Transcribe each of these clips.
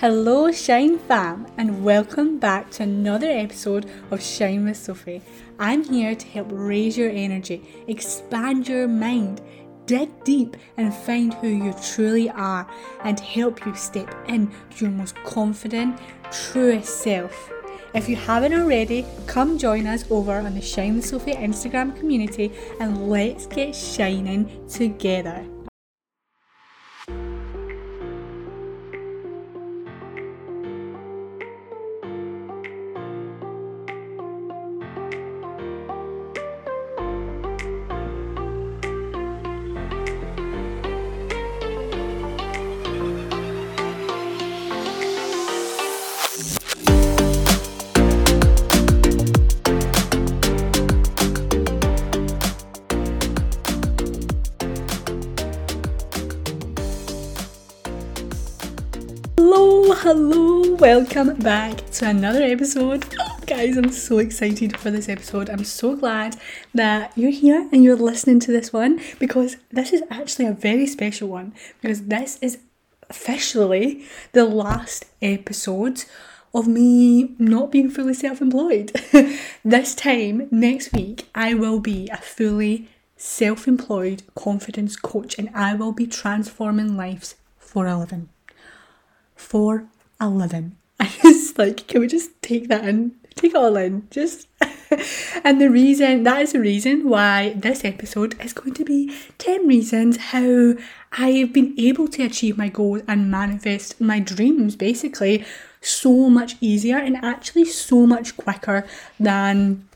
Hello, Shine fam, and welcome back to another episode of Shine with Sophie. I'm here to help raise your energy, expand your mind, dig deep, and find who you truly are, and help you step in your most confident, truest self. If you haven't already, come join us over on the Shine with Sophie Instagram community and let's get shining together. Welcome back to another episode. Oh, guys, I'm so excited for this episode. I'm so glad that you're here and you're listening to this one because this is actually a very special one because this is officially the last episode of me not being fully self employed. this time next week, I will be a fully self employed confidence coach and I will be transforming lives for a living for a living. I just like, can we just take that and Take it all in. Just and the reason that is the reason why this episode is going to be 10 reasons how I've been able to achieve my goals and manifest my dreams basically so much easier and actually so much quicker than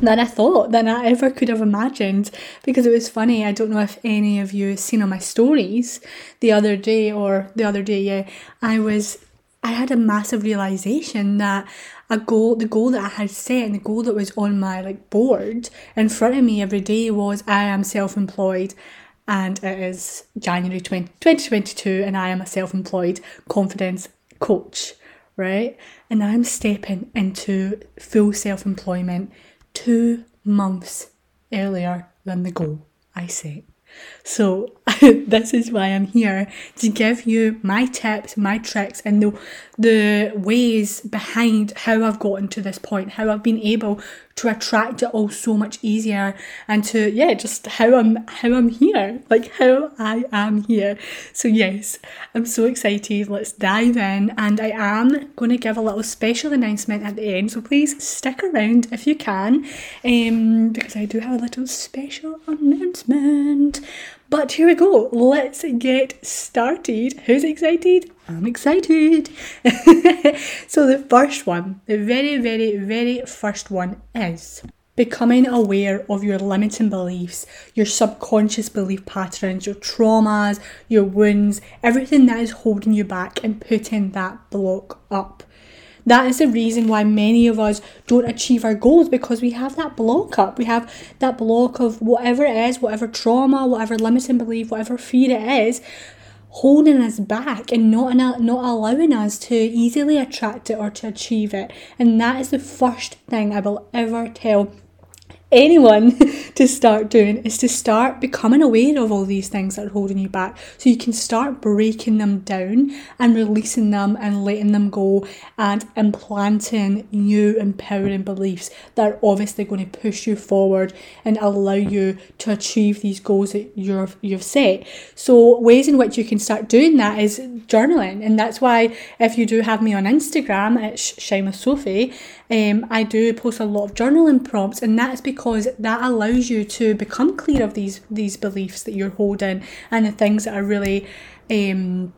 than I thought, than I ever could have imagined. Because it was funny, I don't know if any of you have seen on my stories the other day or the other day, yeah, I was I had a massive realization that a goal the goal that I had set and the goal that was on my like board in front of me every day was I am self-employed and it is January 20, 2022 and I am a self-employed confidence coach, right? And I'm stepping into full self-employment two months earlier than the goal I set. So, this is why I'm here to give you my tips, my tricks, and the, the ways behind how I've gotten to this point, how I've been able to attract it all so much easier and to yeah just how i'm how i'm here like how i am here. So yes i'm so excited. Let's dive in and i am going to give a little special announcement at the end so please stick around if you can um because i do have a little special announcement but here we go. Let's get started. Who's excited? I'm excited. so, the first one, the very, very, very first one is becoming aware of your limiting beliefs, your subconscious belief patterns, your traumas, your wounds, everything that is holding you back, and putting that block up. That is the reason why many of us don't achieve our goals because we have that block up. We have that block of whatever it is, whatever trauma, whatever limiting belief, whatever fear it is, holding us back and not not allowing us to easily attract it or to achieve it. And that is the first thing I will ever tell anyone to start doing is to start becoming aware of all these things that are holding you back. So you can start breaking them down and releasing them and letting them go and implanting new empowering beliefs that are obviously going to push you forward and allow you to achieve these goals that you've you've set. So ways in which you can start doing that is journaling. And that's why if you do have me on instagram it's with sophie um, I do post a lot of journaling prompts, and that's because that allows you to become clear of these these beliefs that you're holding and the things that are really um,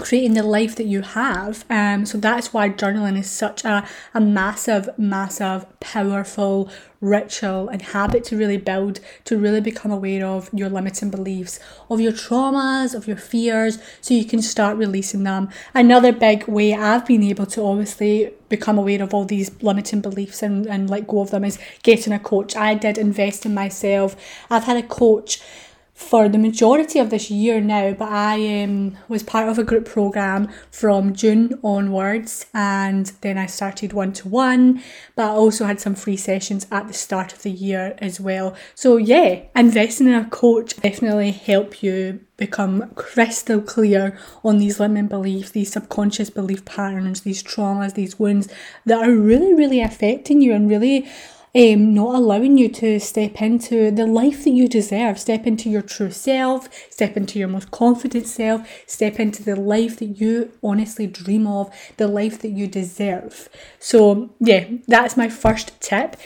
creating the life that you have. Um, so that's why journaling is such a, a massive, massive, powerful ritual and habit to really build, to really become aware of your limiting beliefs, of your traumas, of your fears, so you can start releasing them. Another big way I've been able to obviously become aware of all these limiting beliefs and, and let go of them is getting a coach. I did invest in myself. I've had a coach for the majority of this year now, but I um, was part of a group program from June onwards, and then I started one to one. But I also had some free sessions at the start of the year as well. So, yeah, investing in a coach definitely help you become crystal clear on these limiting beliefs, these subconscious belief patterns, these traumas, these wounds that are really, really affecting you and really um, not allowing you to step into the life that you deserve, step into your true self, step into your most confident self, step into the life that you honestly dream of, the life that you deserve. So, yeah, that's my first tip.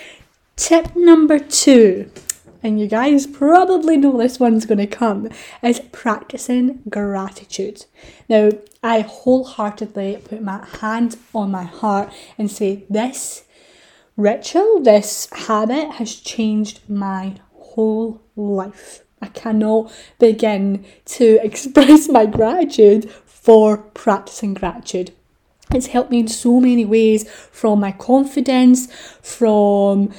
Tip number two, and you guys probably know this one's going to come, is practicing gratitude. Now, I wholeheartedly put my hand on my heart and say this ritual, this habit has changed my whole life. I cannot begin to express my gratitude for practicing gratitude. It's helped me in so many ways from my confidence, from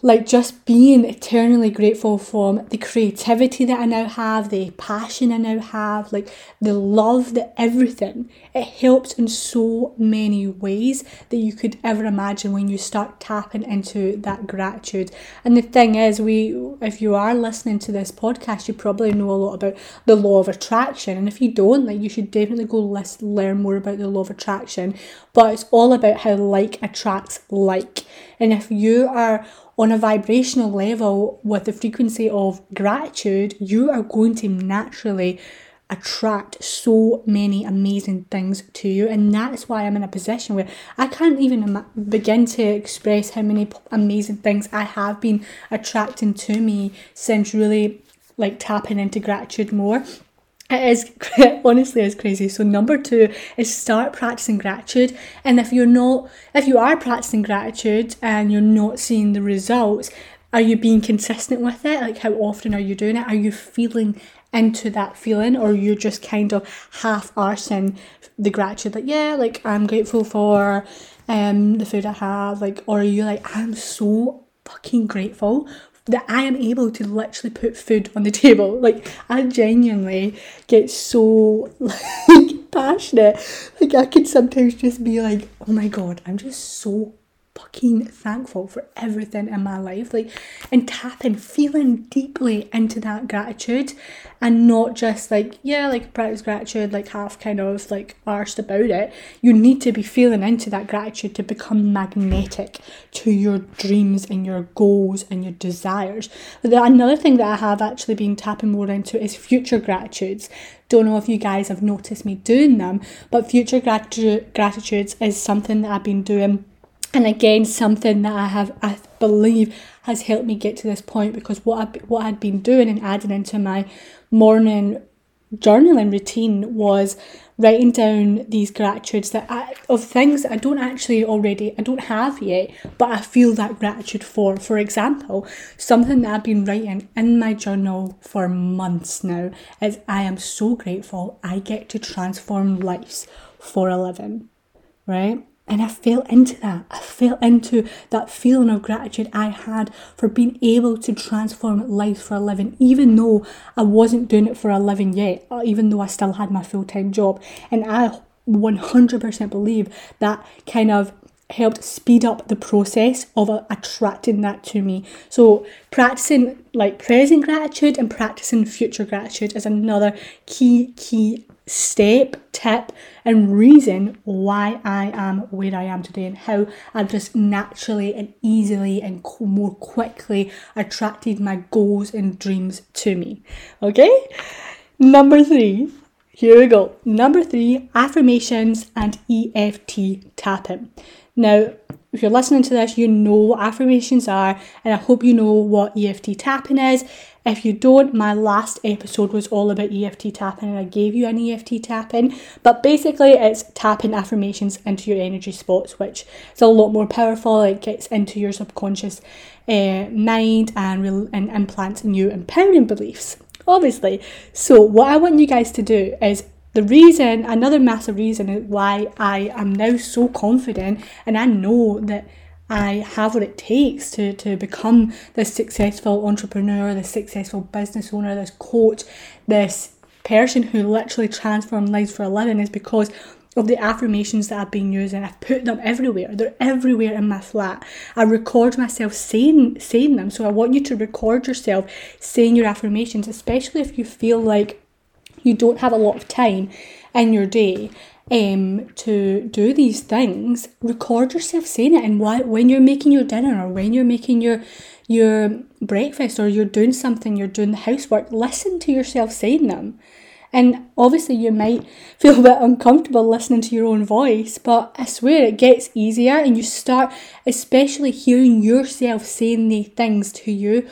like just being eternally grateful for the creativity that I now have, the passion I now have, like the love, that everything. It helps in so many ways that you could ever imagine when you start tapping into that gratitude. And the thing is, we if you are listening to this podcast, you probably know a lot about the law of attraction. And if you don't, like you should definitely go list, learn more about the law of attraction. But it's all about how like attracts like. And if you are on a vibrational level with the frequency of gratitude, you are going to naturally attract so many amazing things to you. And that's why I'm in a position where I can't even Im- begin to express how many amazing things I have been attracting to me since really like tapping into gratitude more it is honestly is crazy. So number two is start practicing gratitude. And if you're not, if you are practicing gratitude and you're not seeing the results, are you being consistent with it? Like how often are you doing it? Are you feeling into that feeling, or you're just kind of half arsing the gratitude? Like yeah, like I'm grateful for um the food I have. Like or are you like I'm so fucking grateful that I am able to literally put food on the table. Like I genuinely get so like passionate. Like I could sometimes just be like, oh my god, I'm just so fucking thankful for everything in my life. Like, and tapping, feeling deeply into that gratitude and not just like, yeah, like practice gratitude, like half kind of like arsed about it. You need to be feeling into that gratitude to become magnetic to your dreams and your goals and your desires. Another thing that I have actually been tapping more into is future gratitudes. Don't know if you guys have noticed me doing them, but future gratitude gratitudes is something that I've been doing and again something that I have I believe has helped me get to this point because what I what I'd been doing and adding into my morning journaling routine was writing down these gratitudes that I, of things that I don't actually already I don't have yet but I feel that gratitude for. For example something that I've been writing in my journal for months now is I am so grateful I get to transform lives for a living right and I fell into that. I fell into that feeling of gratitude I had for being able to transform life for a living, even though I wasn't doing it for a living yet, uh, even though I still had my full time job. And I 100% believe that kind of helped speed up the process of uh, attracting that to me. So, practicing like present gratitude and practicing future gratitude is another key, key step, tip, and reason why I am where I am today and how I've just naturally and easily and more quickly attracted my goals and dreams to me. Okay? Number three, here we go. Number three, affirmations and EFT tapping. Now, if you're listening to this, you know what affirmations are, and I hope you know what EFT tapping is. If you don't, my last episode was all about EFT tapping, and I gave you an EFT tapping. But basically, it's tapping affirmations into your energy spots, which is a lot more powerful. It gets into your subconscious uh, mind and, re- and implants new empowering beliefs obviously. So, what I want you guys to do is the reason, another massive reason why I am now so confident and I know that I have what it takes to, to become this successful entrepreneur, this successful business owner, this coach, this person who literally transforms lives for a living is because of the affirmations that I've been using. I've put them everywhere. They're everywhere in my flat. I record myself saying saying them. So I want you to record yourself saying your affirmations, especially if you feel like you don't have a lot of time in your day um, to do these things, record yourself saying it. And why, when you're making your dinner or when you're making your your breakfast or you're doing something, you're doing the housework, listen to yourself saying them. And obviously, you might feel a bit uncomfortable listening to your own voice, but I swear it gets easier, and you start, especially hearing yourself saying the things to you,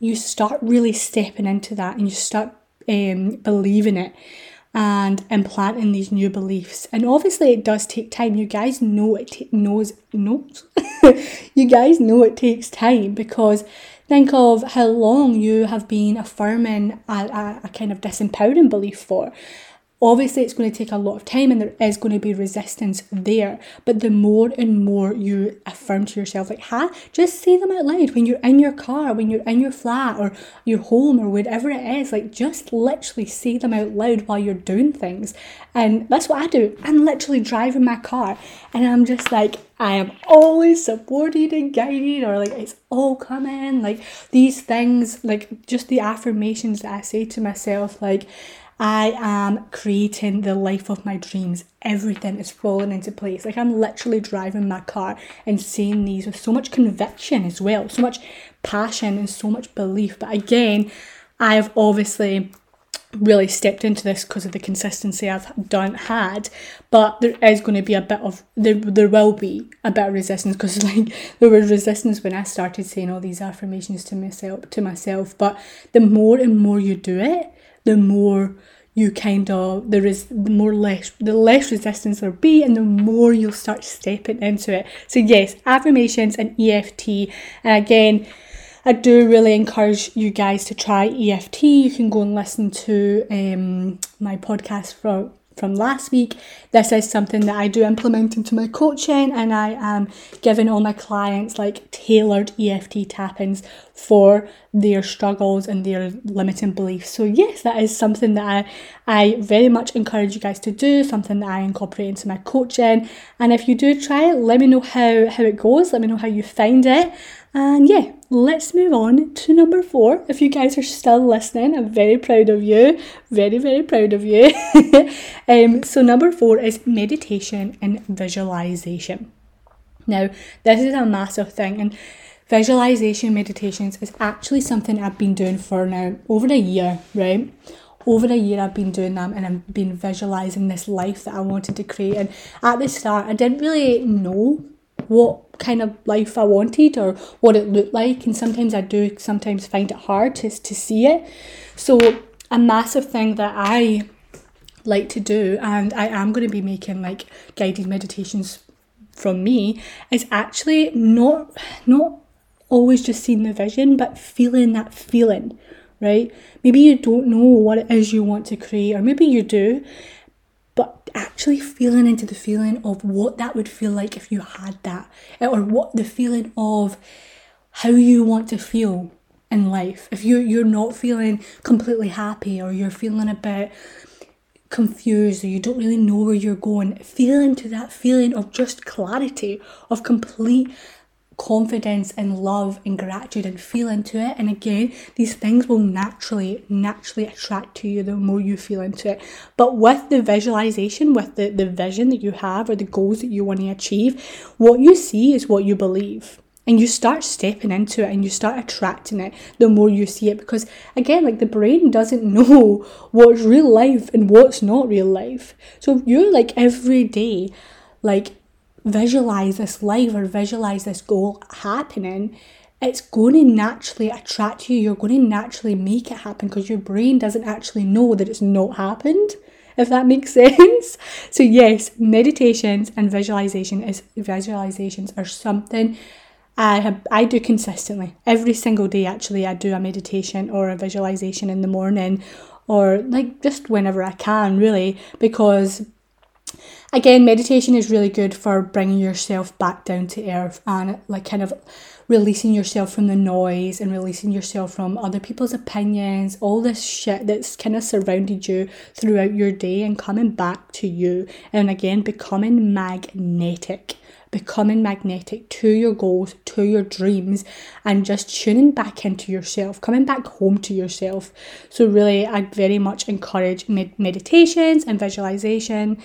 you start really stepping into that and you start um, in it and implanting these new beliefs. And obviously, it does take time. You guys know it t- knows knows. you guys know it takes time because think of how long you have been affirming a, a, a kind of disempowering belief for. Obviously, it's going to take a lot of time and there is going to be resistance there. But the more and more you affirm to yourself, like, ha, just say them out loud when you're in your car, when you're in your flat or your home or whatever it is. Like, just literally say them out loud while you're doing things. And that's what I do. I'm literally driving my car and I'm just like, I am always supported and guided, or like it's all coming. Like these things, like just the affirmations that I say to myself, like I am creating the life of my dreams. Everything is falling into place. Like I'm literally driving my car and saying these with so much conviction as well, so much passion and so much belief. But again, I've obviously really stepped into this because of the consistency I've done had, but there is going to be a bit of there there will be a bit of resistance because like there was resistance when I started saying all these affirmations to myself to myself. But the more and more you do it, the more you kind of there is the more less the less resistance there'll be and the more you'll start stepping into it so yes affirmations and eft and again I do really encourage you guys to try EFT. You can go and listen to um, my podcast from from last week. This is something that I do implement into my coaching, and I am giving all my clients like tailored EFT tappings for their struggles and their limiting beliefs. So yes, that is something that I, I very much encourage you guys to do, something that I incorporate into my coaching. And if you do try it, let me know how, how it goes, let me know how you find it. And yeah, let's move on to number four. If you guys are still listening, I'm very proud of you. Very, very proud of you. um, so, number four is meditation and visualization. Now, this is a massive thing, and visualization meditations is actually something I've been doing for now over a year, right? Over a year, I've been doing them and I've been visualizing this life that I wanted to create. And at the start, I didn't really know what kind of life I wanted or what it looked like. And sometimes I do sometimes find it hard to, to see it. So, a massive thing that I like to do, and I am going to be making like guided meditations from me, is actually not not always just seeing the vision, but feeling that feeling, right? Maybe you don't know what it is you want to create, or maybe you do, actually feeling into the feeling of what that would feel like if you had that, or what the feeling of how you want to feel in life. If you're you're not feeling completely happy, or you're feeling a bit confused, or you don't really know where you're going, feel into that feeling of just clarity, of complete confidence and love and gratitude and feel into it. And again, these things will naturally, naturally attract to you the more you feel into it. But with the visualization, with the, the vision that you have or the goals that you want to achieve, what you see is what you believe. And you start stepping into it and you start attracting it the more you see it. Because again, like the brain doesn't know what's real life and what's not real life. So if you're like every day, like visualize this life or visualize this goal happening, it's going to naturally attract you. You're going to naturally make it happen because your brain doesn't actually know that it's not happened. If that makes sense. So yes, meditations and visualization is visualizations are something I have I do consistently. Every single day actually I do a meditation or a visualization in the morning or like just whenever I can really because again, meditation is really good for bringing yourself back down to earth and like kind of releasing yourself from the noise and releasing yourself from other people's opinions, all this shit that's kind of surrounded you throughout your day and coming back to you. And again, becoming magnetic becoming magnetic to your goals, to your dreams, and just tuning back into yourself, coming back home to yourself. So, really, I very much encourage med- meditations and visualization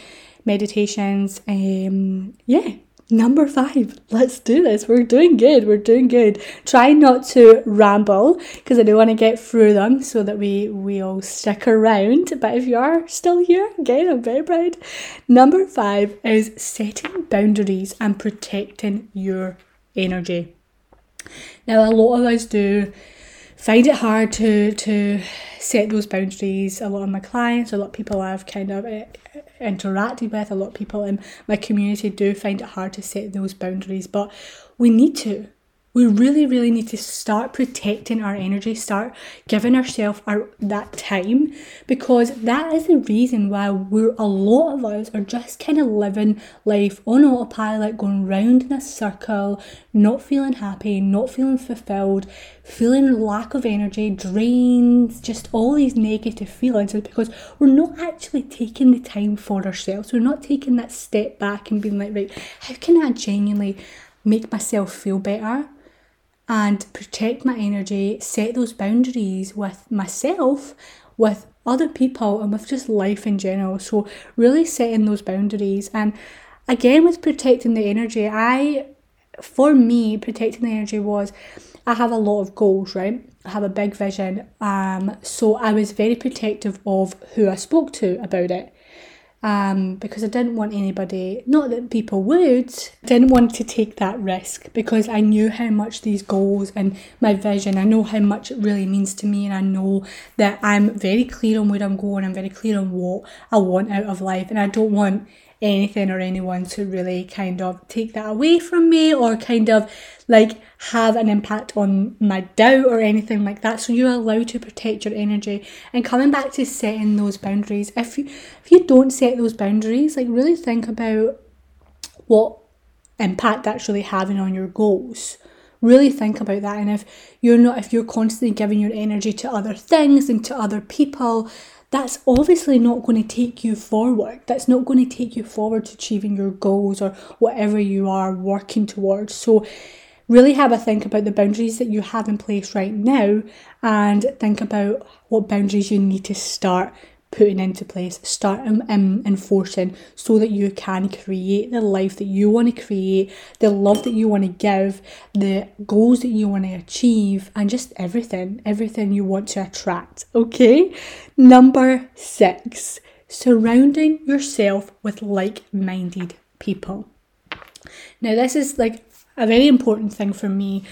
meditations. Um, yeah, Number five, let's do this. We're doing good. We're doing good. Try not to ramble because I do want to get through them so that we we all stick around. But if you are still here, again, I'm very proud. Number five is setting boundaries and protecting your energy. Now, a lot of us do find it hard to to set those boundaries. A lot of my clients, a lot of people I've kind of eh, interacted with, a lot of people in my community do find it hard to set those boundaries, but we need to we really really need to start protecting our energy start giving ourselves our that time because that is the reason why we're a lot of us are just kind of living life on autopilot going round in a circle not feeling happy not feeling fulfilled feeling lack of energy drains just all these negative feelings because we're not actually taking the time for ourselves. We're not taking that step back and being like right how can i genuinely make myself feel better and protect my energy, set those boundaries with myself, with other people, and with just life in general. So, really setting those boundaries. And again, with protecting the energy, I, for me, protecting the energy was I have a lot of goals, right? I have a big vision. Um, so I was very protective of who I spoke to about it um, because I didn't want anybody, not that people would, didn't want to take that risk because I knew how much these goals and my vision, I know how much it really means to me, and I know that I'm very clear on where I'm going, I'm very clear on what I want out of life, and I don't want anything or anyone to really kind of take that away from me or kind of like have an impact on my doubt or anything like that. So you're allowed to protect your energy. And coming back to setting those boundaries, if you if you don't set those boundaries, like really think about what impact that's really having on your goals really think about that and if you're not if you're constantly giving your energy to other things and to other people that's obviously not going to take you forward. That's not going to take you forward to achieving your goals or whatever you are working towards. So, really have a think about the boundaries that you have in place right now and think about what boundaries you need to start putting into place, start um, enforcing so that you can create the life that you want to create, the love that you want to give, the goals that you want to achieve, and just everything, everything you want to attract. Okay? Number six, surrounding yourself with like minded people. Now, this is like a very important thing for me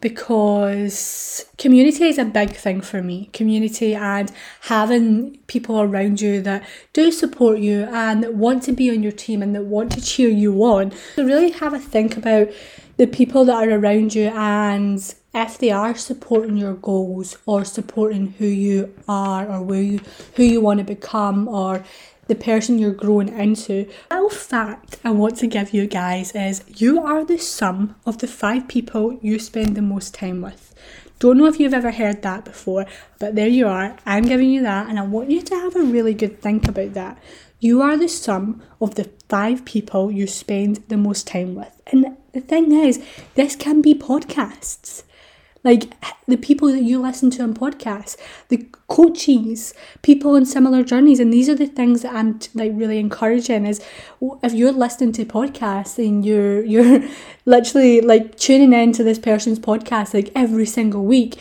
because community is a big thing for me. Community and having people around you that do support you and that want to be on your team and that want to cheer you on. So, really have a think about the people that are around you and if they are supporting your goals or supporting who you are or where you who you want to become or the person you're growing into. A little fact I want to give you guys is you are the sum of the five people you spend the most time with. Don't know if you've ever heard that before, but there you are. I'm giving you that, and I want you to have a really good think about that. You are the sum of the five people you spend the most time with. And the thing is, this can be podcasts like the people that you listen to on podcasts, the coaches, people on similar journeys, and these are the things that I'm like really encouraging. Is if you're listening to podcasts and you're you're literally like tuning into this person's podcast like every single week,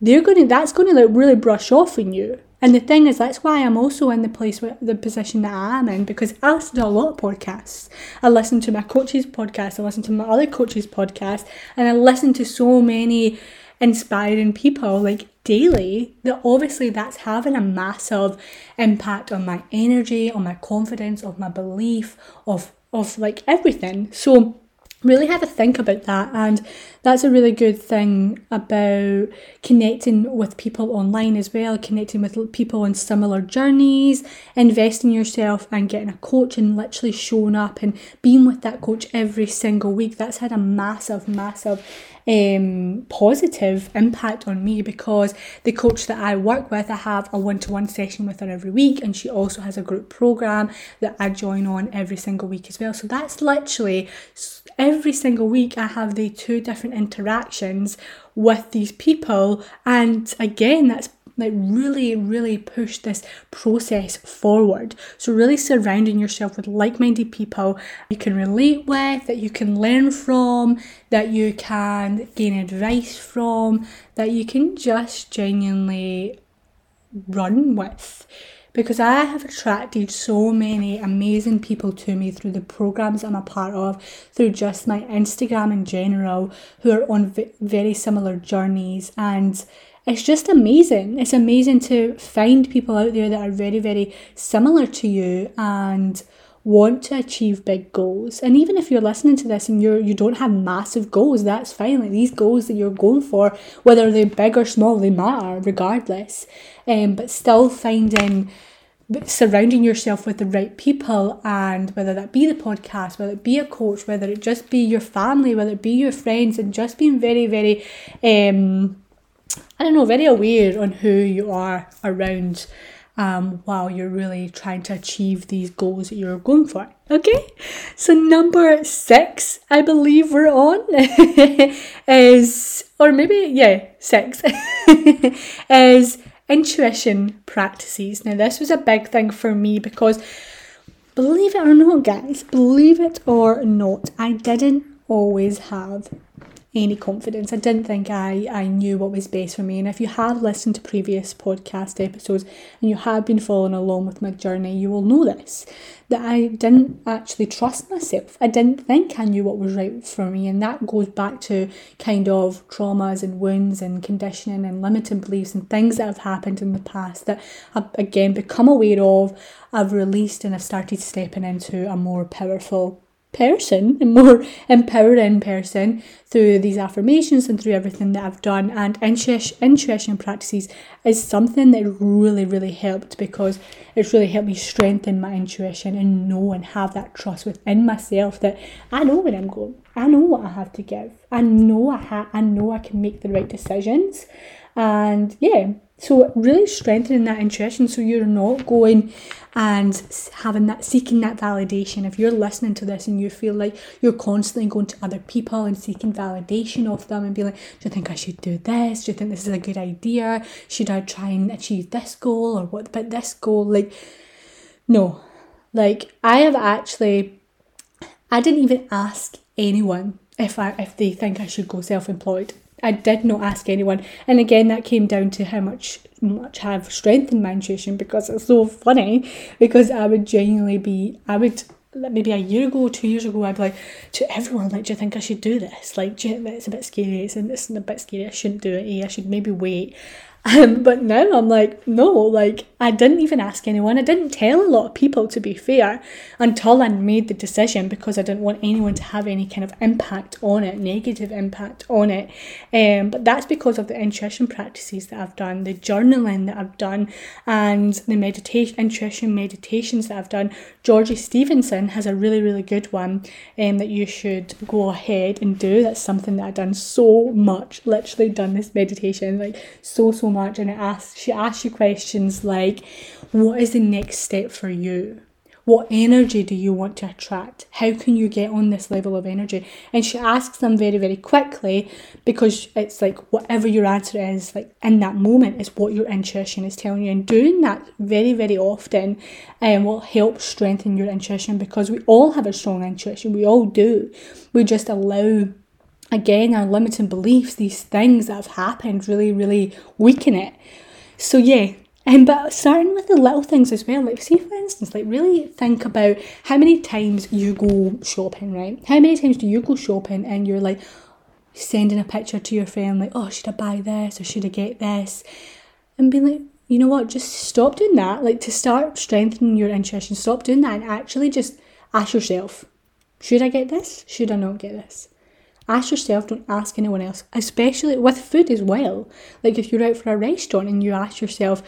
they're gonna that's gonna like really brush off on you. And the thing is, that's why I'm also in the place, where, the position that I am in, because I listen to a lot of podcasts. I listen to my coach's podcast, I listen to my other coach's podcast, and I listen to so many inspiring people like daily that obviously that's having a massive impact on my energy on my confidence of my belief of of like everything. So really have a think about that and that's a really good thing about connecting with people online as well connecting with people on similar journeys investing yourself and getting a coach and literally showing up and being with that coach every single week that's had a massive massive um, positive impact on me because the coach that I work with, I have a one to one session with her every week, and she also has a group program that I join on every single week as well. So that's literally every single week I have the two different interactions with these people, and again, that's like really really push this process forward. So really surrounding yourself with like-minded people you can relate with that you can learn from that you can gain advice from that you can just genuinely run with because I have attracted so many amazing people to me through the programs I'm a part of, through just my Instagram in general, who are on very similar journeys. And it's just amazing. It's amazing to find people out there that are very, very similar to you and want to achieve big goals. And even if you're listening to this and you're you don't have massive goals, that's fine. Like these goals that you're going for, whether they're big or small, they matter regardless. Um, but still finding surrounding yourself with the right people and whether that be the podcast whether it be a coach whether it just be your family whether it be your friends and just being very very um I don't know, very aware on who you are around um, while you're really trying to achieve these goals that you're going for. Okay, so number six, I believe we're on, is, or maybe, yeah, six, is intuition practices. Now, this was a big thing for me because, believe it or not, guys, believe it or not, I didn't always have any confidence. I didn't think I, I knew what was best for me. And if you have listened to previous podcast episodes and you have been following along with my journey, you will know this that I didn't actually trust myself. I didn't think I knew what was right for me. And that goes back to kind of traumas and wounds and conditioning and limiting beliefs and things that have happened in the past that I've again become aware of, I've released, and I've started stepping into a more powerful person, a more empowering person through these affirmations and through everything that I've done. And intuition, practices is something that really, really helped because it's really helped me strengthen my intuition and know and have that trust within myself that I know where I'm going. I know what I have to give. I know I ha- I know I can make the right decisions. And yeah, so really strengthening that intuition so you're not going and having that seeking that validation. If you're listening to this and you feel like you're constantly going to other people and seeking validation of them and being like, Do you think I should do this? Do you think this is a good idea? Should I try and achieve this goal or what about this goal? Like no. Like I have actually I didn't even ask anyone if I if they think I should go self-employed. I did not ask anyone. And again, that came down to how much much I've strengthened my intuition because it's so funny. Because I would genuinely be, I would maybe a year ago, two years ago, I'd be like to everyone, like, do you think I should do this? Like, do you, it's a bit scary. It's, it's a bit scary. I shouldn't do it. Eh? I should maybe wait. Um, but now I'm like, no, like I didn't even ask anyone. I didn't tell a lot of people, to be fair, until I made the decision because I didn't want anyone to have any kind of impact on it, negative impact on it. Um, but that's because of the intuition practices that I've done, the journaling that I've done, and the meditation, intuition meditations that I've done. Georgie Stevenson has a really, really good one um, that you should go ahead and do. That's something that I've done so much, literally done this meditation like so, so much and it asks she asks you questions like what is the next step for you? What energy do you want to attract? How can you get on this level of energy? And she asks them very very quickly because it's like whatever your answer is like in that moment is what your intuition is telling you. And doing that very very often um, will help strengthen your intuition because we all have a strong intuition. We all do. We just allow again, our limiting beliefs, these things that have happened really, really weaken it. So yeah, and but starting with the little things as well, like see for instance, like really think about how many times you go shopping, right? How many times do you go shopping and you're like sending a picture to your friend like, oh, should I buy this or should I get this? And be like, you know what, just stop doing that. Like to start strengthening your intuition, stop doing that and actually just ask yourself, Should I get this? Should I not get this? Ask yourself, don't ask anyone else, especially with food as well. Like if you're out for a restaurant and you ask yourself,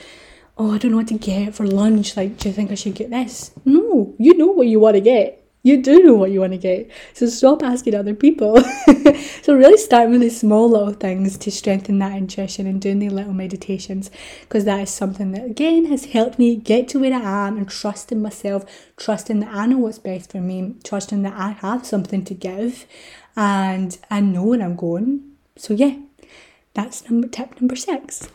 oh, I don't know what to get for lunch, like, do you think I should get this? No, you know what you want to get. You do know what you want to get. So stop asking other people. so really start with the small little things to strengthen that intuition and doing the little meditations because that is something that again has helped me get to where I am and trust in myself, trusting that I know what's best for me, trusting that I have something to give and I know where I'm going. So yeah, that's number tip number six.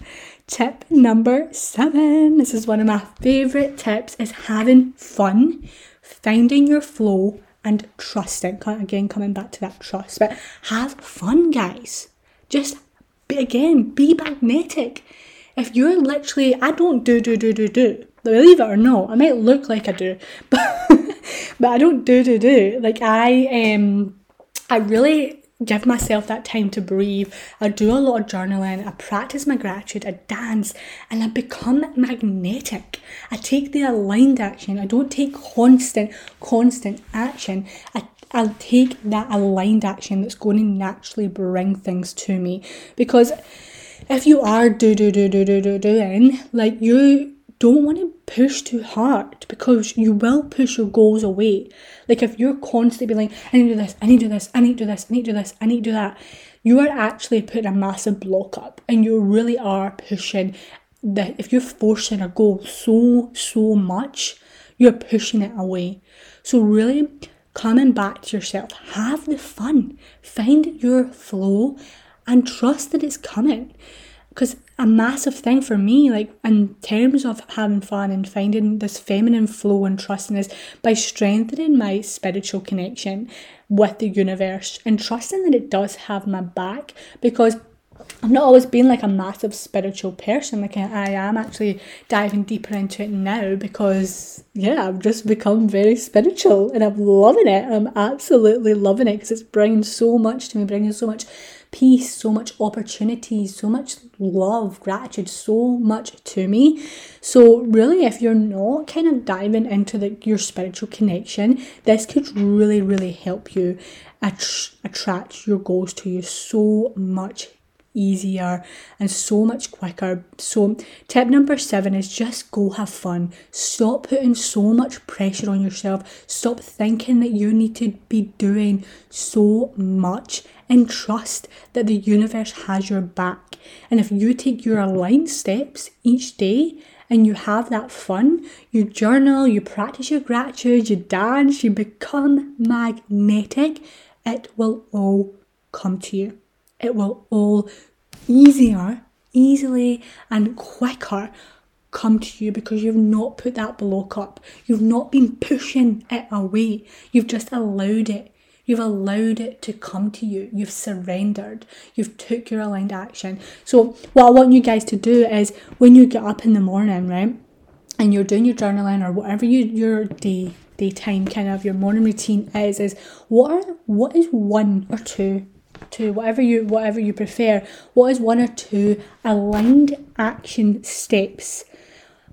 Tip number seven. This is one of my favourite tips is having fun finding your flow and trusting. Again, coming back to that trust, but have fun, guys. Just be, again, be magnetic. If you're literally, I don't do, do, do, do, do. Believe it or not, I might look like I do, but but I don't do, do, do. Like I um, I really give myself that time to breathe. I do a lot of journaling, I practice my gratitude, I dance, and I become magnetic. I take the aligned action. I don't take constant, constant action. I I'll take that aligned action that's going to naturally bring things to me. Because if you are do do do do do do doing, like you don't want to push too hard because you will push your goals away. Like if you're constantly being like, I need to do this, I need to do this, I need to do this, I need to do this, I need to do that, you are actually putting a massive block up and you really are pushing that if you're forcing a goal so, so much, you're pushing it away. So really coming back to yourself, have the fun, find your flow and trust that it's coming because a massive thing for me, like in terms of having fun and finding this feminine flow and trusting is by strengthening my spiritual connection with the universe and trusting that it does have my back because I've not always been like a massive spiritual person. Like I, I am actually diving deeper into it now because yeah, I've just become very spiritual and I'm loving it. I'm absolutely loving it because it's bringing so much to me, bringing so much peace, so much opportunity, so much love, gratitude, so much to me. So really, if you're not kind of diving into the, your spiritual connection, this could really, really help you att- attract your goals to you so much easier and so much quicker. So, tip number seven is just go have fun. Stop putting so much pressure on yourself. Stop thinking that you need to be doing so much and trust that the universe has your back. And if you take your aligned steps each day, and you have that fun, you journal, you practice your gratitude, you dance, you become magnetic, it will all come to you it will all easier, easily and quicker come to you because you've not put that block up. You've not been pushing it away. You've just allowed it. You've allowed it to come to you. You've surrendered. You've took your aligned action. So what I want you guys to do is when you get up in the morning, right, and you're doing your journaling or whatever you your day daytime kind of your morning routine is, is what are what is one or two two, whatever you whatever you prefer, what is one or two aligned action steps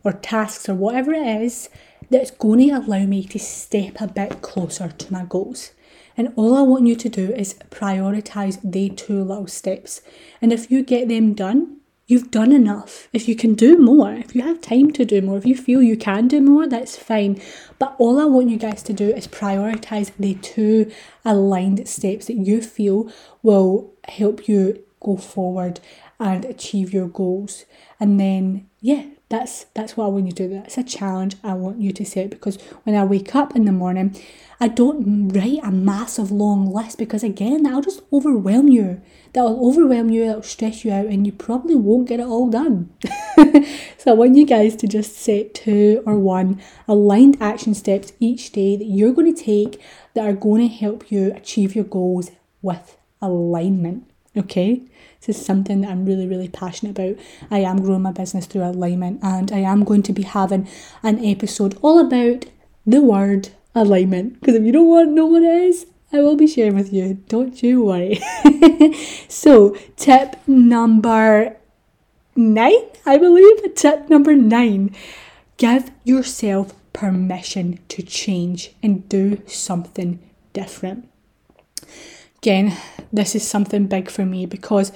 or tasks or whatever it is that's going to allow me to step a bit closer to my goals. And all I want you to do is prioritize the two little steps. And if you get them done, you've done enough. If you can do more, if you have time to do more, if you feel you can do more, that's fine. But all I want you guys to do is prioritize the two aligned steps that you feel will help you go forward and achieve your goals. And then, yeah, that's that's what I want you to do. That's a challenge I want you to set because when I wake up in the morning, I don't write a massive long list because again that'll just overwhelm you. That'll overwhelm you, that'll stress you out, and you probably won't get it all done. so I want you guys to just set two or one aligned action steps each day that you're going to take that are going to help you achieve your goals with alignment. Okay, this is something that I'm really, really passionate about. I am growing my business through alignment, and I am going to be having an episode all about the word alignment. Because if you don't want to know what it is, I will be sharing with you. Don't you worry. so, tip number nine, I believe. Tip number nine give yourself permission to change and do something different. Again, this is something big for me because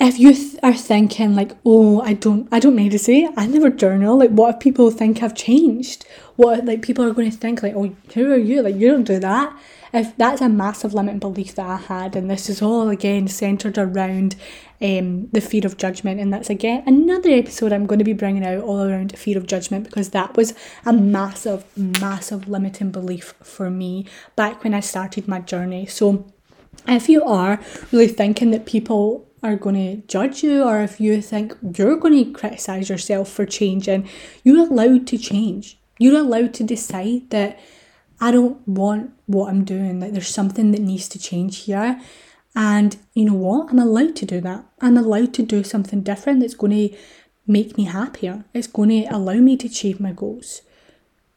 if you th- are thinking like, oh, I don't, I don't meditate, I never journal. Like, what if people think I've changed? What like people are going to think like, oh, who are you? Like, you don't do that. If that's a massive limiting belief that I had, and this is all again centered around um, the fear of judgment, and that's again another episode I'm going to be bringing out all around fear of judgment because that was a massive, massive limiting belief for me back when I started my journey. So, if you are really thinking that people are going to judge you or if you think you're going to criticize yourself for changing, you're allowed to change. You're allowed to decide that I don't want what I'm doing, like there's something that needs to change here. And you know what? I'm allowed to do that. I'm allowed to do something different that's going to make me happier. It's going to allow me to achieve my goals.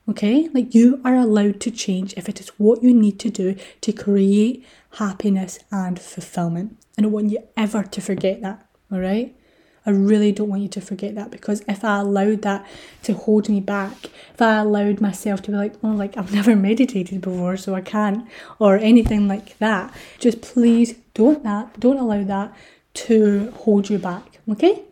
Okay? Like you are allowed to change if it is what you need to do to create happiness and fulfillment. I don't want you ever to forget that, all right? I really don't want you to forget that because if I allowed that to hold me back, if I allowed myself to be like, oh, like I've never meditated before, so I can't, or anything like that, just please don't that, don't allow that to hold you back, okay?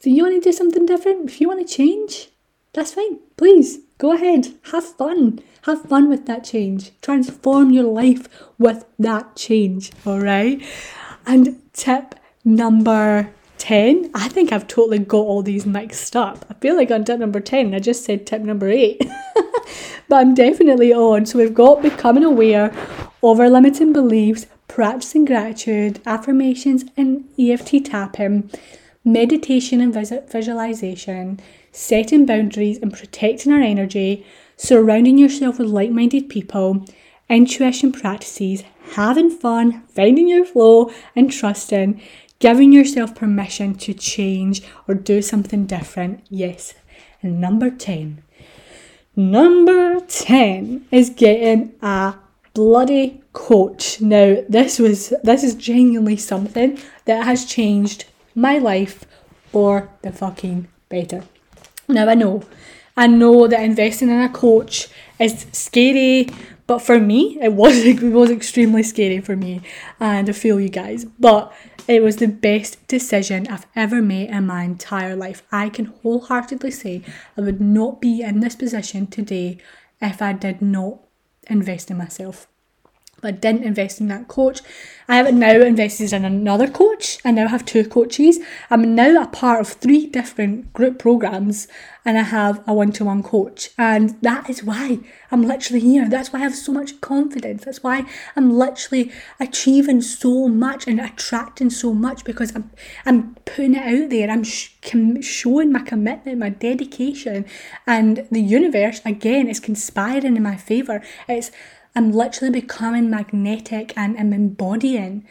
So you want to do something different? If you want to change, that's fine. Please go ahead, have fun. Have fun with that change. Transform your life with that change, all right? And tip number 10, I think I've totally got all these mixed up. I feel like on tip number 10, I just said tip number 8. but I'm definitely on. So we've got becoming aware of our limiting beliefs, practicing gratitude, affirmations and EFT tapping, meditation and visualization, setting boundaries and protecting our energy, surrounding yourself with like minded people, intuition practices, having fun, finding your flow, and trusting, giving yourself permission to change or do something different. Yes. And number 10. Number 10 is getting a bloody coach. Now, this was this is genuinely something that has changed my life for the fucking better. Now I know I know that investing in a coach is scary, but for me, it was it was extremely scary for me, and I feel you guys. But it was the best decision I've ever made in my entire life. I can wholeheartedly say I would not be in this position today if I did not invest in myself but didn't invest in that coach. I have now invested in another coach. I now have two coaches. I'm now a part of three different group programs and I have a one to one coach. And that is why I'm literally here. That's why I have so much confidence. That's why I'm literally achieving so much and attracting so much because I'm, I'm putting it out there. I'm sh- showing my commitment, my dedication. And the universe, again, is conspiring in my favour. It's I'm literally becoming magnetic and I'm embodying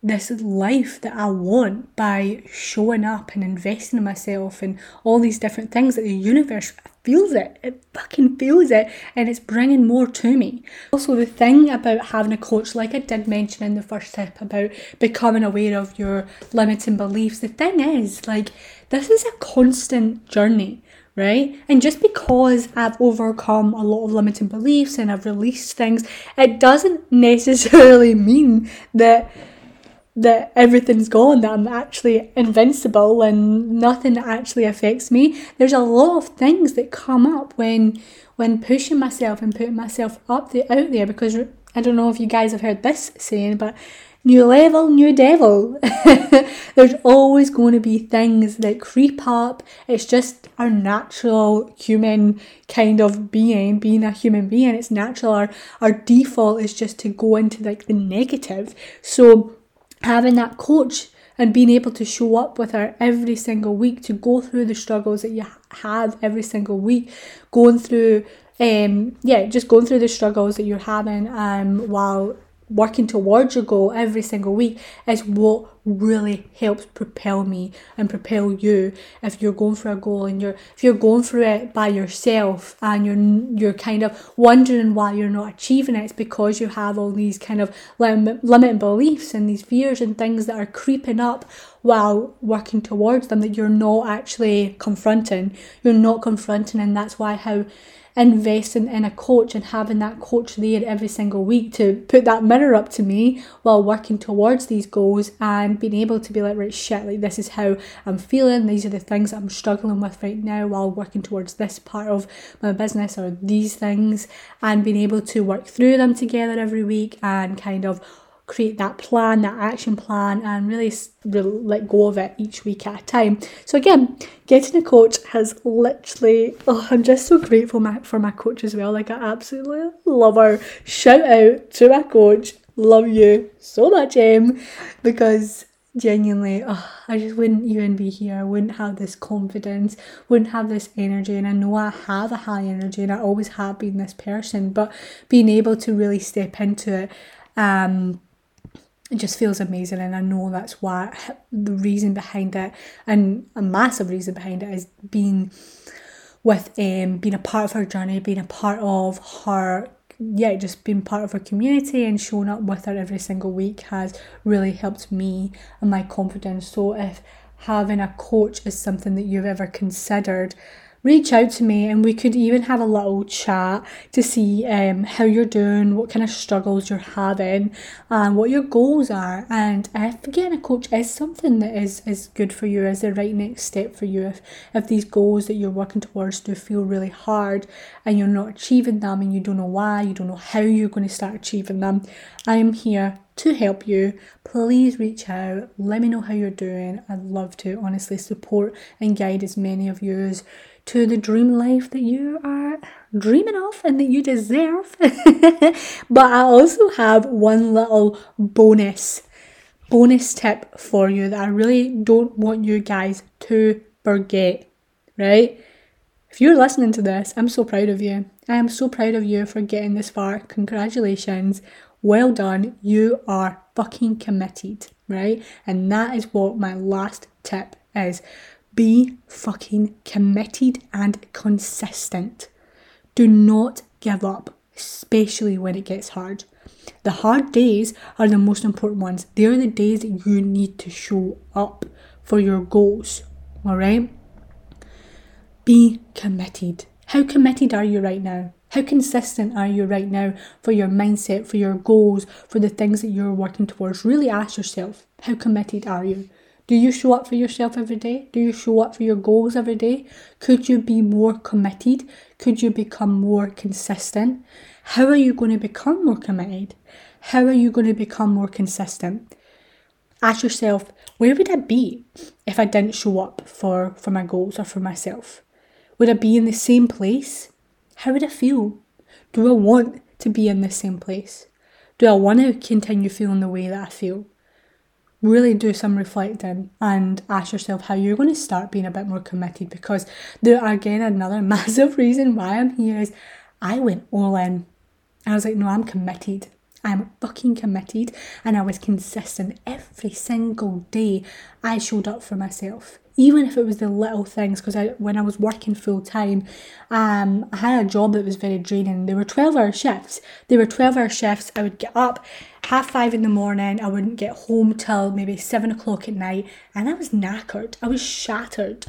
this life that I want by showing up and investing in myself and all these different things that the universe feels it. It fucking feels it and it's bringing more to me. Also, the thing about having a coach, like I did mention in the first tip about becoming aware of your limiting beliefs, the thing is, like, this is a constant journey right? And just because I've overcome a lot of limiting beliefs and I've released things, it doesn't necessarily mean that that everything's gone, that I'm actually invincible and nothing actually affects me. There's a lot of things that come up when when pushing myself and putting myself up the out there because I don't know if you guys have heard this saying, but new level, new devil. There's always going to be things that creep up. It's just our natural human kind of being, being a human being. It's natural. Our, our default is just to go into like the negative. So having that coach and being able to show up with her every single week to go through the struggles that you have every single week, going through um yeah, just going through the struggles that you're having um while working towards your goal every single week is what really helps propel me and propel you. If you're going for a goal and you're if you're going for it by yourself and you're you're kind of wondering why you're not achieving it it's because you have all these kind of lim- limiting beliefs and these fears and things that are creeping up while working towards them that you're not actually confronting. You're not confronting and that's why how investing in a coach and having that coach there every single week to put that mirror up to me while working towards these goals and being able to be like, right, shit, like this is how I'm feeling. These are the things I'm struggling with right now while working towards this part of my business or these things and being able to work through them together every week and kind of create that plan, that action plan, and really, really let go of it each week at a time. So again, getting a coach has literally. Oh, I'm just so grateful my, for my coach as well. Like I absolutely love her. Shout out to my coach. Love you so much, Em, because genuinely, oh, I just wouldn't even be here. I wouldn't have this confidence, wouldn't have this energy. And I know I have a high energy and I always have been this person, but being able to really step into it um, it just feels amazing and i know that's why the reason behind it and a massive reason behind it is being with um being a part of her journey being a part of her yeah just being part of her community and showing up with her every single week has really helped me and my confidence. So if having a coach is something that you've ever considered reach out to me and we could even have a little chat to see um, how you're doing, what kind of struggles you're having, and what your goals are. And if getting a coach is something that is, is good for you, is the right next step for you, if, if these goals that you're working towards do feel really hard and you're not achieving them and you don't know why, you don't know how you're going to start achieving them, I am here to help you. Please reach out, let me know how you're doing. I'd love to honestly support and guide as many of you as to the dream life that you are dreaming of and that you deserve. but I also have one little bonus bonus tip for you that I really don't want you guys to forget, right? If you're listening to this, I'm so proud of you. I am so proud of you for getting this far. Congratulations. Well done. You are fucking committed, right? And that is what my last tip is. Be fucking committed and consistent. Do not give up, especially when it gets hard. The hard days are the most important ones. They are the days that you need to show up for your goals. Alright? Be committed. How committed are you right now? How consistent are you right now for your mindset, for your goals, for the things that you're working towards? Really ask yourself, how committed are you? Do you show up for yourself every day? Do you show up for your goals every day? Could you be more committed? Could you become more consistent? How are you going to become more committed? How are you going to become more consistent? Ask yourself, where would I be if I didn't show up for, for my goals or for myself? Would I be in the same place? How would I feel? Do I want to be in the same place? Do I want to continue feeling the way that I feel? Really do some reflecting and ask yourself how you're going to start being a bit more committed because there again another massive reason why I'm here is I went all in. I was like, no, I'm committed. I'm fucking committed. And I was consistent. Every single day I showed up for myself even if it was the little things because I when I was working full time um I had a job that was very draining. There were 12 hour shifts. There were 12 hour shifts. I would get up half five in the morning I wouldn't get home till maybe seven o'clock at night and I was knackered I was shattered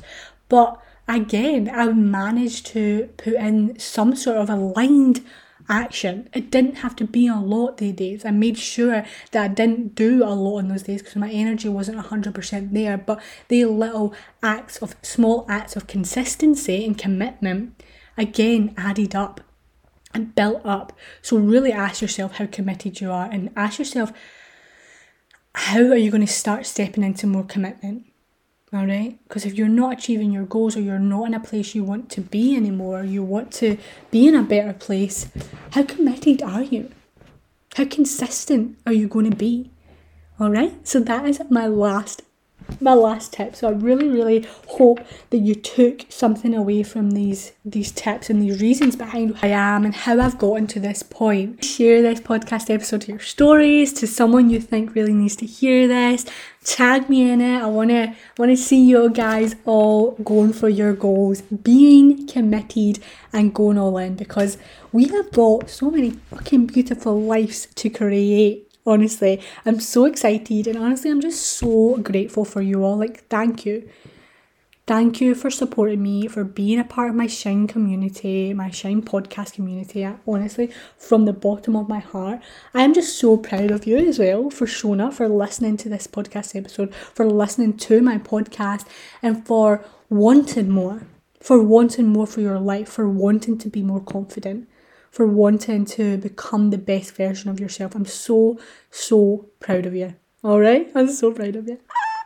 but again I managed to put in some sort of aligned action. It didn't have to be a lot these days. I made sure that I didn't do a lot on those days because my energy wasn't 100% there. But the little acts of small acts of consistency and commitment again added up and built up. So really ask yourself how committed you are and ask yourself how are you going to start stepping into more commitment? all right because if you're not achieving your goals or you're not in a place you want to be anymore you want to be in a better place how committed are you how consistent are you going to be all right so that is my last my last tip. So I really, really hope that you took something away from these these tips and these reasons behind who I am and how I've gotten to this point. Share this podcast episode to your stories, to someone you think really needs to hear this. Tag me in it. I wanna wanna see you guys all going for your goals, being committed and going all in because we have got so many fucking beautiful lives to create honestly. I'm so excited and honestly i'm just so grateful for you all. Like thank you. Thank you for supporting me for being a part of my shine community my shine podcast community honestly from the bottom of my heart. I am just so proud of you as well for showing up for listening to this podcast episode for listening to my podcast and for wanting more for wanting more for your life for wanting to be more confident for wanting to become the best version of yourself. I'm so, so proud of you. All right? I'm so proud of you.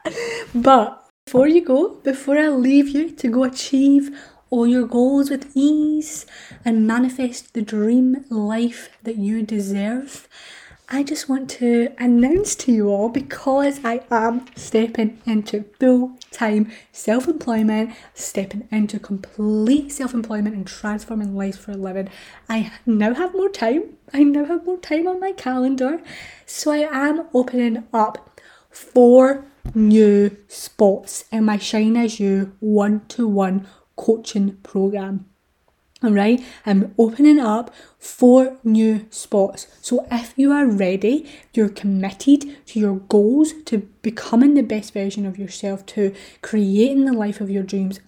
but before you go, before I leave you to go achieve all your goals with ease and manifest the dream life that you deserve, I just want to announce to you all because I am stepping into full time self employment, stepping into complete self employment and transforming lives for a living. I now have more time. I now have more time on my calendar. So I am opening up four new spots in my Shine As You one to one coaching program. Alright, I'm opening up four new spots. So if you are ready, you're committed to your goals, to becoming the best version of yourself, to creating the life of your dreams,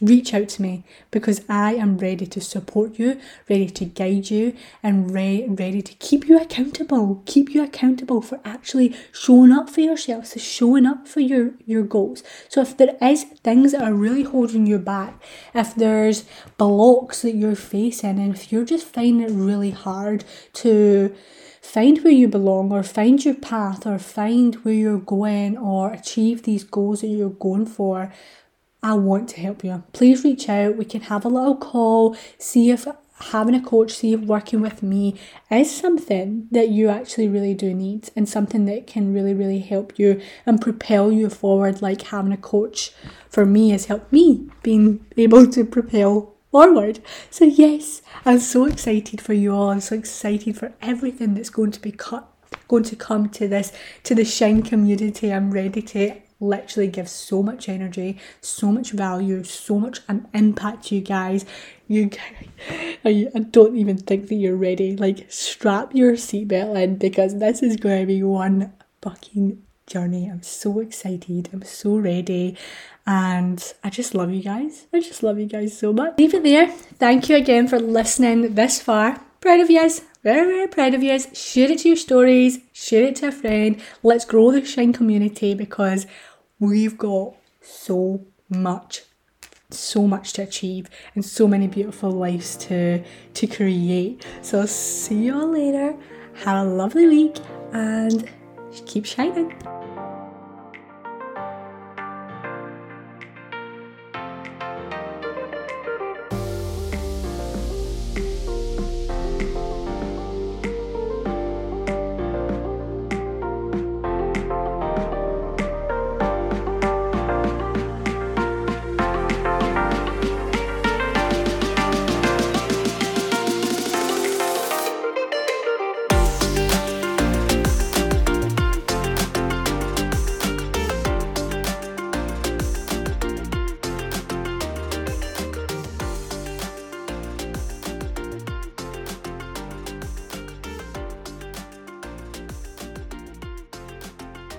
reach out to me because I am ready to support you, ready to guide you, and re- ready to keep you accountable. Keep you accountable for actually showing up for yourself, so showing up for your, your goals. So if there is things that are really holding you back, if there's blocks that you're facing, and if you're just finding it really hard to find where you belong or find your path or find where you're going or achieve these goals that you're going for I want to help you. Please reach out. We can have a little call, see if having a coach, see if working with me is something that you actually really do need and something that can really, really help you and propel you forward, like having a coach for me has helped me being able to propel forward. So, yes, I'm so excited for you all. I'm so excited for everything that's going to be cut. Going to come to this to the Shine community. I'm ready to literally gives so much energy, so much value, so much an impact to you guys. You I, don't even think that you're ready. Like strap your seatbelt in because this is going to be one fucking journey. I'm so excited. I'm so ready. And I just love you guys. I just love you guys so much. Leave it there. Thank you again for listening this far. Proud of you guys. Very, very proud of you guys. Share it to your stories. Share it to a friend. Let's grow the Shine community because we've got so much so much to achieve and so many beautiful lives to to create. So see you all later. Have a lovely week and keep shining